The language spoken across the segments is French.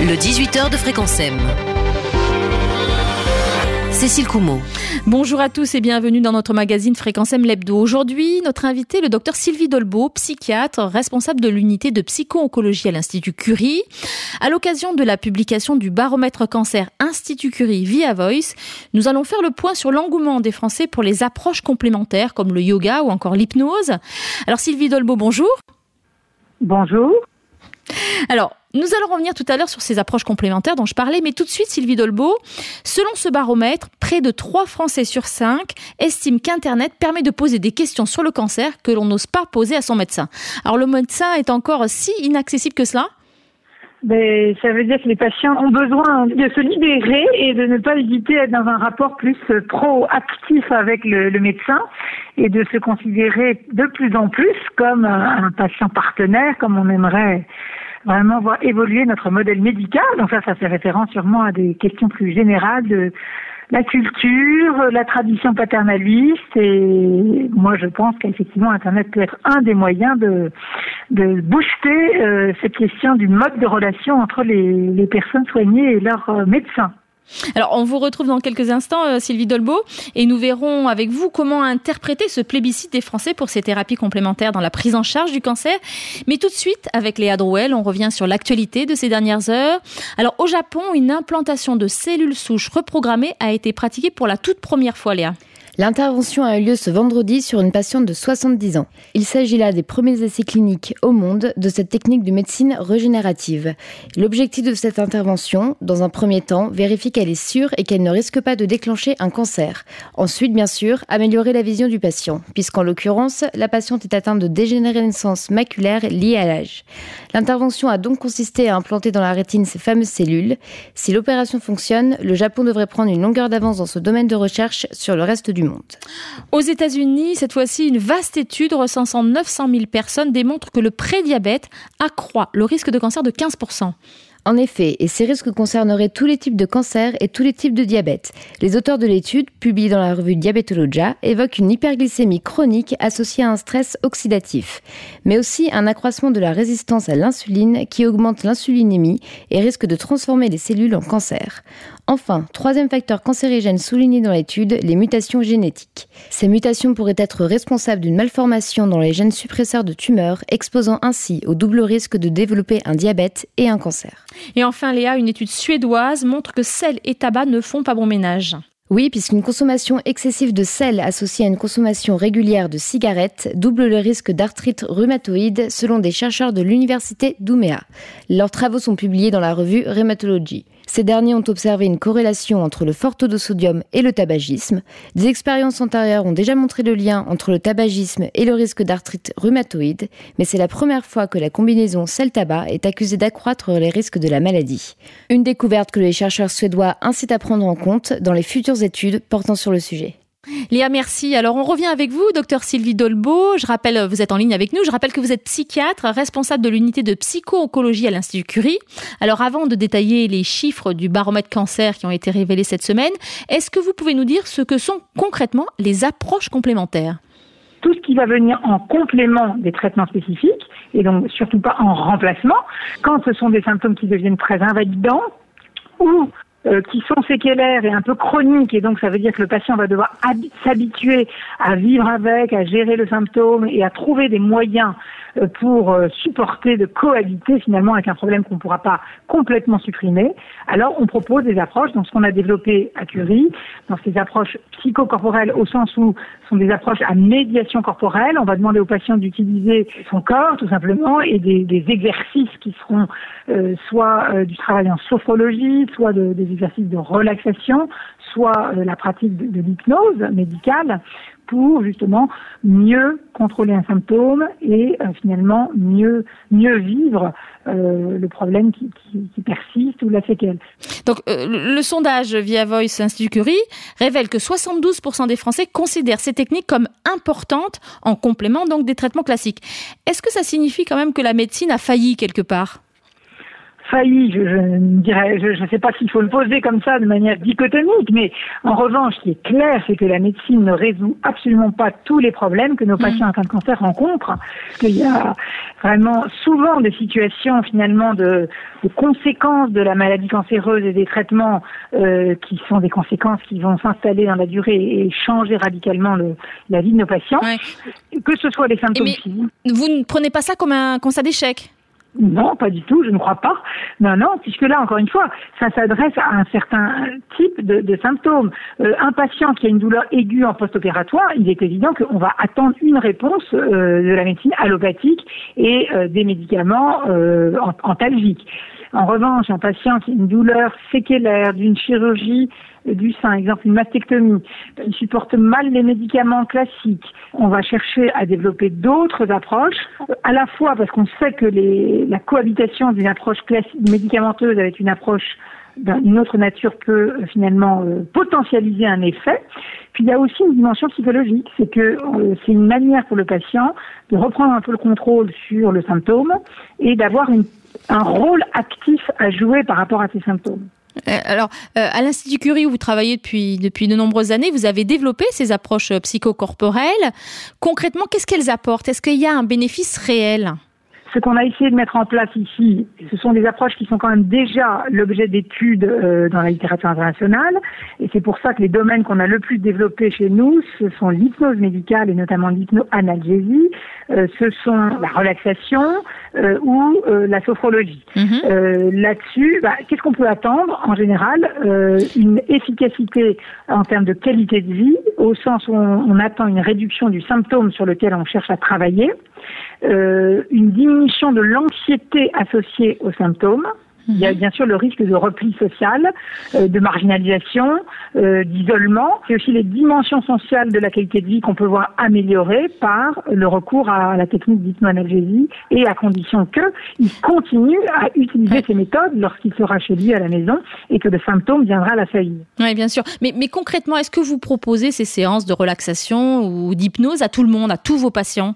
Le 18h de Fréquence M. Cécile Coumeau. Bonjour à tous et bienvenue dans notre magazine Fréquence M Lebdo. Aujourd'hui, notre invité, le docteur Sylvie Dolbeau, psychiatre, responsable de l'unité de psycho-oncologie à l'Institut Curie. À l'occasion de la publication du baromètre cancer Institut Curie via Voice, nous allons faire le point sur l'engouement des Français pour les approches complémentaires comme le yoga ou encore l'hypnose. Alors Sylvie Dolbeau, bonjour. Bonjour. Alors, nous allons revenir tout à l'heure sur ces approches complémentaires dont je parlais, mais tout de suite, Sylvie Dolbeau, selon ce baromètre, près de 3 Français sur 5 estiment qu'Internet permet de poser des questions sur le cancer que l'on n'ose pas poser à son médecin. Alors, le médecin est encore si inaccessible que cela? Mais ça veut dire que les patients ont besoin de se libérer et de ne pas hésiter à être dans un rapport plus proactif avec le médecin et de se considérer de plus en plus comme un patient partenaire, comme on aimerait vraiment voir évoluer notre modèle médical. Donc ça, ça fait référence sûrement à des questions plus générales de la culture, la tradition paternaliste et moi je pense qu'effectivement Internet peut être un des moyens de, de booster euh, cette question du mode de relation entre les, les personnes soignées et leurs euh, médecins. Alors, on vous retrouve dans quelques instants, euh, Sylvie Dolbeau, et nous verrons avec vous comment interpréter ce plébiscite des Français pour ces thérapies complémentaires dans la prise en charge du cancer. Mais tout de suite, avec Léa Drouel, on revient sur l'actualité de ces dernières heures. Alors, au Japon, une implantation de cellules souches reprogrammées a été pratiquée pour la toute première fois, Léa. L'intervention a eu lieu ce vendredi sur une patiente de 70 ans. Il s'agit là des premiers essais cliniques au monde de cette technique de médecine régénérative. L'objectif de cette intervention, dans un premier temps, vérifier qu'elle est sûre et qu'elle ne risque pas de déclencher un cancer. Ensuite, bien sûr, améliorer la vision du patient, puisqu'en l'occurrence, la patiente est atteinte de dégénérescence maculaire liée à l'âge. L'intervention a donc consisté à implanter dans la rétine ces fameuses cellules. Si l'opération fonctionne, le Japon devrait prendre une longueur d'avance dans ce domaine de recherche sur le reste du Aux États-Unis, cette fois-ci, une vaste étude recensant 900 000 personnes démontre que le prédiabète accroît le risque de cancer de 15 en effet, et ces risques concerneraient tous les types de cancers et tous les types de diabète. Les auteurs de l'étude, publiée dans la revue Diabetologia, évoquent une hyperglycémie chronique associée à un stress oxydatif, mais aussi un accroissement de la résistance à l'insuline qui augmente l'insulinémie et risque de transformer les cellules en cancer. Enfin, troisième facteur cancérigène souligné dans l'étude, les mutations génétiques. Ces mutations pourraient être responsables d'une malformation dans les gènes suppresseurs de tumeurs, exposant ainsi au double risque de développer un diabète et un cancer. Et enfin, Léa, une étude suédoise montre que sel et tabac ne font pas bon ménage. Oui, puisqu'une consommation excessive de sel associée à une consommation régulière de cigarettes double le risque d'arthrite rhumatoïde selon des chercheurs de l'université d'Ouméa. Leurs travaux sont publiés dans la revue Rheumatology. Ces derniers ont observé une corrélation entre le fort taux de sodium et le tabagisme. Des expériences antérieures ont déjà montré le lien entre le tabagisme et le risque d'arthrite rhumatoïde, mais c'est la première fois que la combinaison sel-tabac est accusée d'accroître les risques de la maladie. Une découverte que les chercheurs suédois incitent à prendre en compte dans les futures études portant sur le sujet. Léa, merci. Alors, on revient avec vous, docteur Sylvie Dolbeau. Je rappelle, vous êtes en ligne avec nous. Je rappelle que vous êtes psychiatre, responsable de l'unité de psycho-oncologie à l'Institut Curie. Alors, avant de détailler les chiffres du baromètre cancer qui ont été révélés cette semaine, est-ce que vous pouvez nous dire ce que sont concrètement les approches complémentaires? Tout ce qui va venir en complément des traitements spécifiques, et donc surtout pas en remplacement, quand ce sont des symptômes qui deviennent très invalidants ou euh, qui sont séquelaires et un peu chroniques, et donc ça veut dire que le patient va devoir s'habituer à vivre avec, à gérer le symptôme et à trouver des moyens euh, pour euh, supporter de cohabiter finalement avec un problème qu'on ne pourra pas complètement supprimer. Alors on propose des approches, donc ce qu'on a développé à Curie, dans ces approches psychocorporelles au sens où ce sont des approches à médiation corporelle. On va demander au patient d'utiliser son corps tout simplement et des, exercices qui seront soit du travail en sophrologie, soit de, des exercices de relaxation, soit la pratique de, l'hypnose médicale pour justement mieux contrôler un symptôme et euh, finalement mieux mieux vivre euh, le problème qui, persiste ou la séquelle. Donc euh, le sondage via Voice Institut Curie révèle que 72% des Français considèrent ces techniques comme importantes en complément donc des traitements classiques. Est-ce que ça signifie quand même que la médecine a failli quelque part? Failli, je, ne dirais, je ne sais pas s'il faut le poser comme ça de manière dichotomique, mais en revanche, ce qui est clair, c'est que la médecine ne résout absolument pas tous les problèmes que nos mm. patients atteints de cancer rencontrent. Qu'il y a vraiment souvent des situations finalement de, conséquences de la maladie cancéreuse et des traitements euh, qui sont des conséquences qui vont s'installer dans la durée et changer radicalement le, la vie de nos patients, que ce soit les symptômes Vous ne prenez pas ça comme un constat d'échec? Non, pas du tout, je ne crois pas. Non, non, puisque là, encore une fois, ça s'adresse à un certain type de, symptômes. Euh, un patient qui a une douleur aiguë en post-opératoire, il est évident qu'on va attendre une réponse euh, de la médecine allopathique et euh, des médicaments antalgiques. En revanche, un patient qui a une douleur séquelaire d'une chirurgie du sein, exemple une mastectomie, il supporte mal les médicaments classiques. On va chercher à développer d'autres approches, à la fois parce qu'on sait que les, la cohabitation d'une approche médicamenteuse avec une approche d'une autre nature peut finalement euh, potentialiser un effet. Puis il y a aussi une dimension psychologique, c'est que euh, c'est une manière pour le patient de reprendre un peu le contrôle sur le symptôme et d'avoir un rôle actif à jouer par rapport à ces symptômes. Euh, alors, à l'Institut Curie où vous travaillez depuis, depuis de nombreuses années, vous avez développé ces approches psychocorporelles. Concrètement, qu'est-ce qu'elles apportent? Est-ce qu'il y a un bénéfice réel? Ce qu'on a essayé de mettre en place ici, ce sont des approches qui sont quand même déjà l'objet d'études euh, dans la littérature internationale. Et c'est pour ça que les domaines qu'on a le plus développés chez nous, ce sont l'hypnose médicale et notamment l'hypnoanalgésie, euh, ce sont la relaxation euh, ou la sophrologie. Mhm. Là-dessus, bah, qu'est-ce qu'on peut attendre en général Une efficacité en termes de qualité de vie, au sens où on attend une réduction du symptôme sur lequel on cherche à travailler. Euh, une diminution de l'anxiété associée aux symptômes. Il y a mhm. bien sûr le risque de repli social, euh, de marginalisation, euh, d'isolement. C'est aussi les dimensions sociales de la qualité de vie qu'on peut voir améliorées par le recours à la technique d'hypnoanalgésie et à condition qu'il continue à utiliser ces méthodes lorsqu'il sera chez lui à la maison et que le symptôme viendra à la faillite. Oui, bien sûr. Mais, mais concrètement, est-ce que vous proposez ces séances de relaxation ou d'hypnose à tout le monde, à tous vos patients?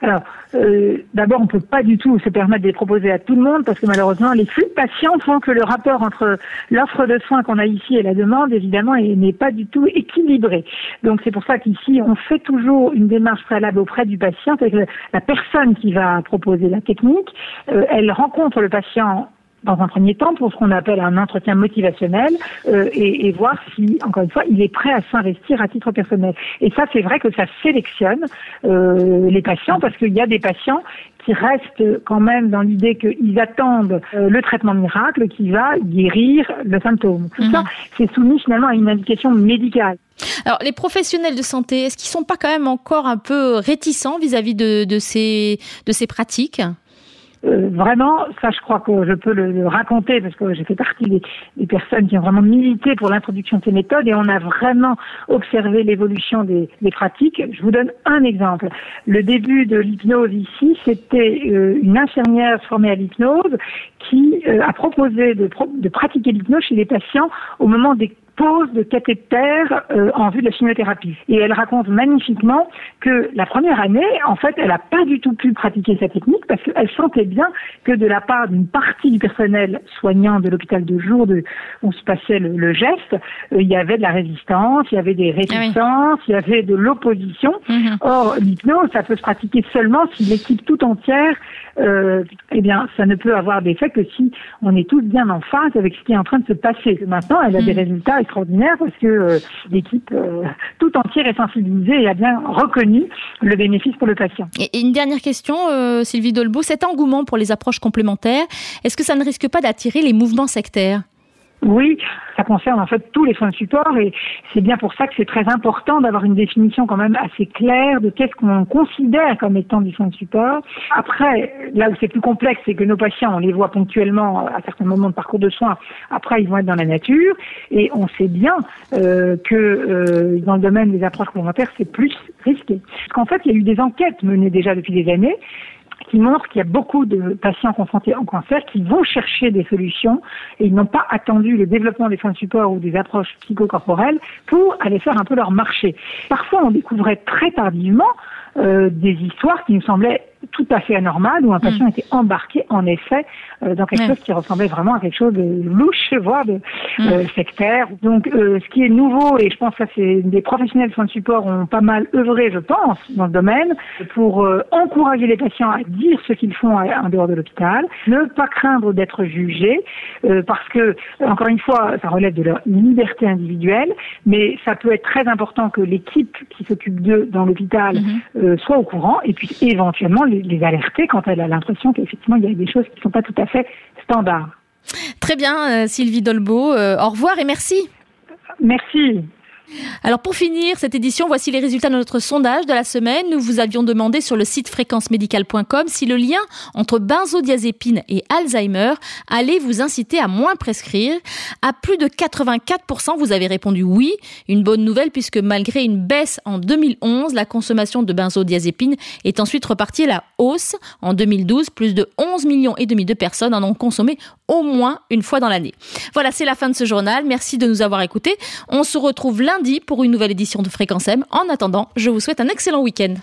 Alors, euh, d'abord, on ne peut pas du tout se permettre de les proposer à tout le monde parce que malheureusement, les flux de patients font que le rapport entre l'offre de soins qu'on a ici et la demande, évidemment, n'est pas du tout équilibré. Donc, c'est pour ça qu'ici, on fait toujours une démarche préalable auprès du patient. C'est que la personne qui va proposer la technique, euh, elle rencontre le patient dans un premier temps pour ce qu'on appelle un entretien motivationnel euh, et, et, voir si, encore une fois, il est prêt à s'investir à titre personnel. Et ça, c'est vrai que ça sélectionne euh, les patients parce qu'il y a des patients qui restent quand même dans l'idée qu'ils attendent euh, le traitement miracle qui va guérir le symptôme. Tout ça, mhm. c'est soumis finalement à une indication médicale. Alors, les professionnels de santé, est-ce qu'ils sont pas quand même encore un peu réticents vis-à-vis de, de, ces, de ces pratiques? Euh, vraiment, ça je crois que je peux le, raconter parce que j'ai fait partie des, personnes qui ont vraiment milité pour l'introduction de ces méthodes et on a vraiment observé l'évolution des, pratiques. Je vous donne un exemple. Le début de l'hypnose ici, c'était euh, une infirmière formée à l'hypnose qui euh, a proposé de, de pratiquer l'hypnose chez les patients au moment des pose de cathéter euh, en vue de la chimiothérapie. Et elle raconte magnifiquement que la première année, en fait, elle n'a pas du tout pu pratiquer cette technique parce qu'elle sentait bien que de la part d'une partie du personnel soignant de l'hôpital de jour de, où se passait le, geste, euh, il y avait de la résistance, il y avait des ah réticences, il y avait de l'opposition. Mhm. Or, l'hypnose, ça peut se pratiquer seulement si l'équipe tout entière, euh, eh bien, ça ne peut avoir d'effet que si on est tous bien en phase avec ce qui est en train de se passer. Maintenant, elle a des mhm. résultats extraordinaire parce que euh, l'équipe euh, tout entière est sensibilisée et a bien reconnu le bénéfice pour le patient. Et, une dernière question, euh, Sylvie Dolbeau, cet engouement pour les approches complémentaires, est-ce que ça ne risque pas d'attirer les mouvements sectaires? Oui, ça concerne en fait tous les soins de support et c'est bien pour ça que c'est très important d'avoir une définition quand même assez claire de qu'est-ce qu'on considère comme étant du soin de support. Après, là où c'est plus complexe, c'est que nos patients, on les voit ponctuellement à certains moments de parcours de soins. Après, ils vont être dans la nature et on sait bien euh, que euh, dans le domaine des approches complémentaires, c'est plus risqué. Parce qu'en fait, il y a eu des enquêtes menées déjà depuis des années qui montre qu'il y a beaucoup de patients confrontés au cancer qui vont chercher des solutions et ils n'ont pas attendu le développement des soins de support ou des approches psychocorporelles pour aller faire un peu leur marché. Parfois, on découvrait très tardivement euh, des histoires qui nous semblaient tout à fait anormal où un patient Mm. était embarqué en effet euh, dans quelque chose qui ressemblait vraiment à quelque chose de louche, voire de Mm. euh, sectaire. Donc euh, ce qui est nouveau, et je pense que c'est des professionnels de soins de support ont pas mal œuvré, je pense, dans ce domaine, pour euh, encourager les patients à dire ce qu'ils font en dehors de l'hôpital, ne pas craindre d'être jugés, euh, parce que, encore une fois, ça relève de leur liberté individuelle, mais ça peut être très important que l'équipe qui s'occupe d'eux dans l'hôpital euh, soit au courant et puis éventuellement les, les alerter quand elle a l'impression qu'effectivement il y a des choses qui ne sont pas tout à fait standards. Très bien, euh, Sylvie Dolbeau. euh, au revoir et merci. Merci. Alors pour finir cette édition, voici les résultats de notre sondage de la semaine. Nous vous avions demandé sur le site fréquencemédicale.com si le lien entre benzodiazépine et Alzheimer allait vous inciter à moins prescrire. À plus de 84%, vous avez répondu oui. Une bonne nouvelle puisque malgré une baisse en 2011, la consommation de benzodiazépine est ensuite repartie à la hausse. En 2012, plus de 11 millions et demi de personnes en ont consommé au moins une fois dans l'année. Voilà, c'est la fin de ce journal. Merci de nous avoir écoutés. On se retrouve pour une nouvelle édition de Fréquence M. En attendant, je vous souhaite un excellent week-end.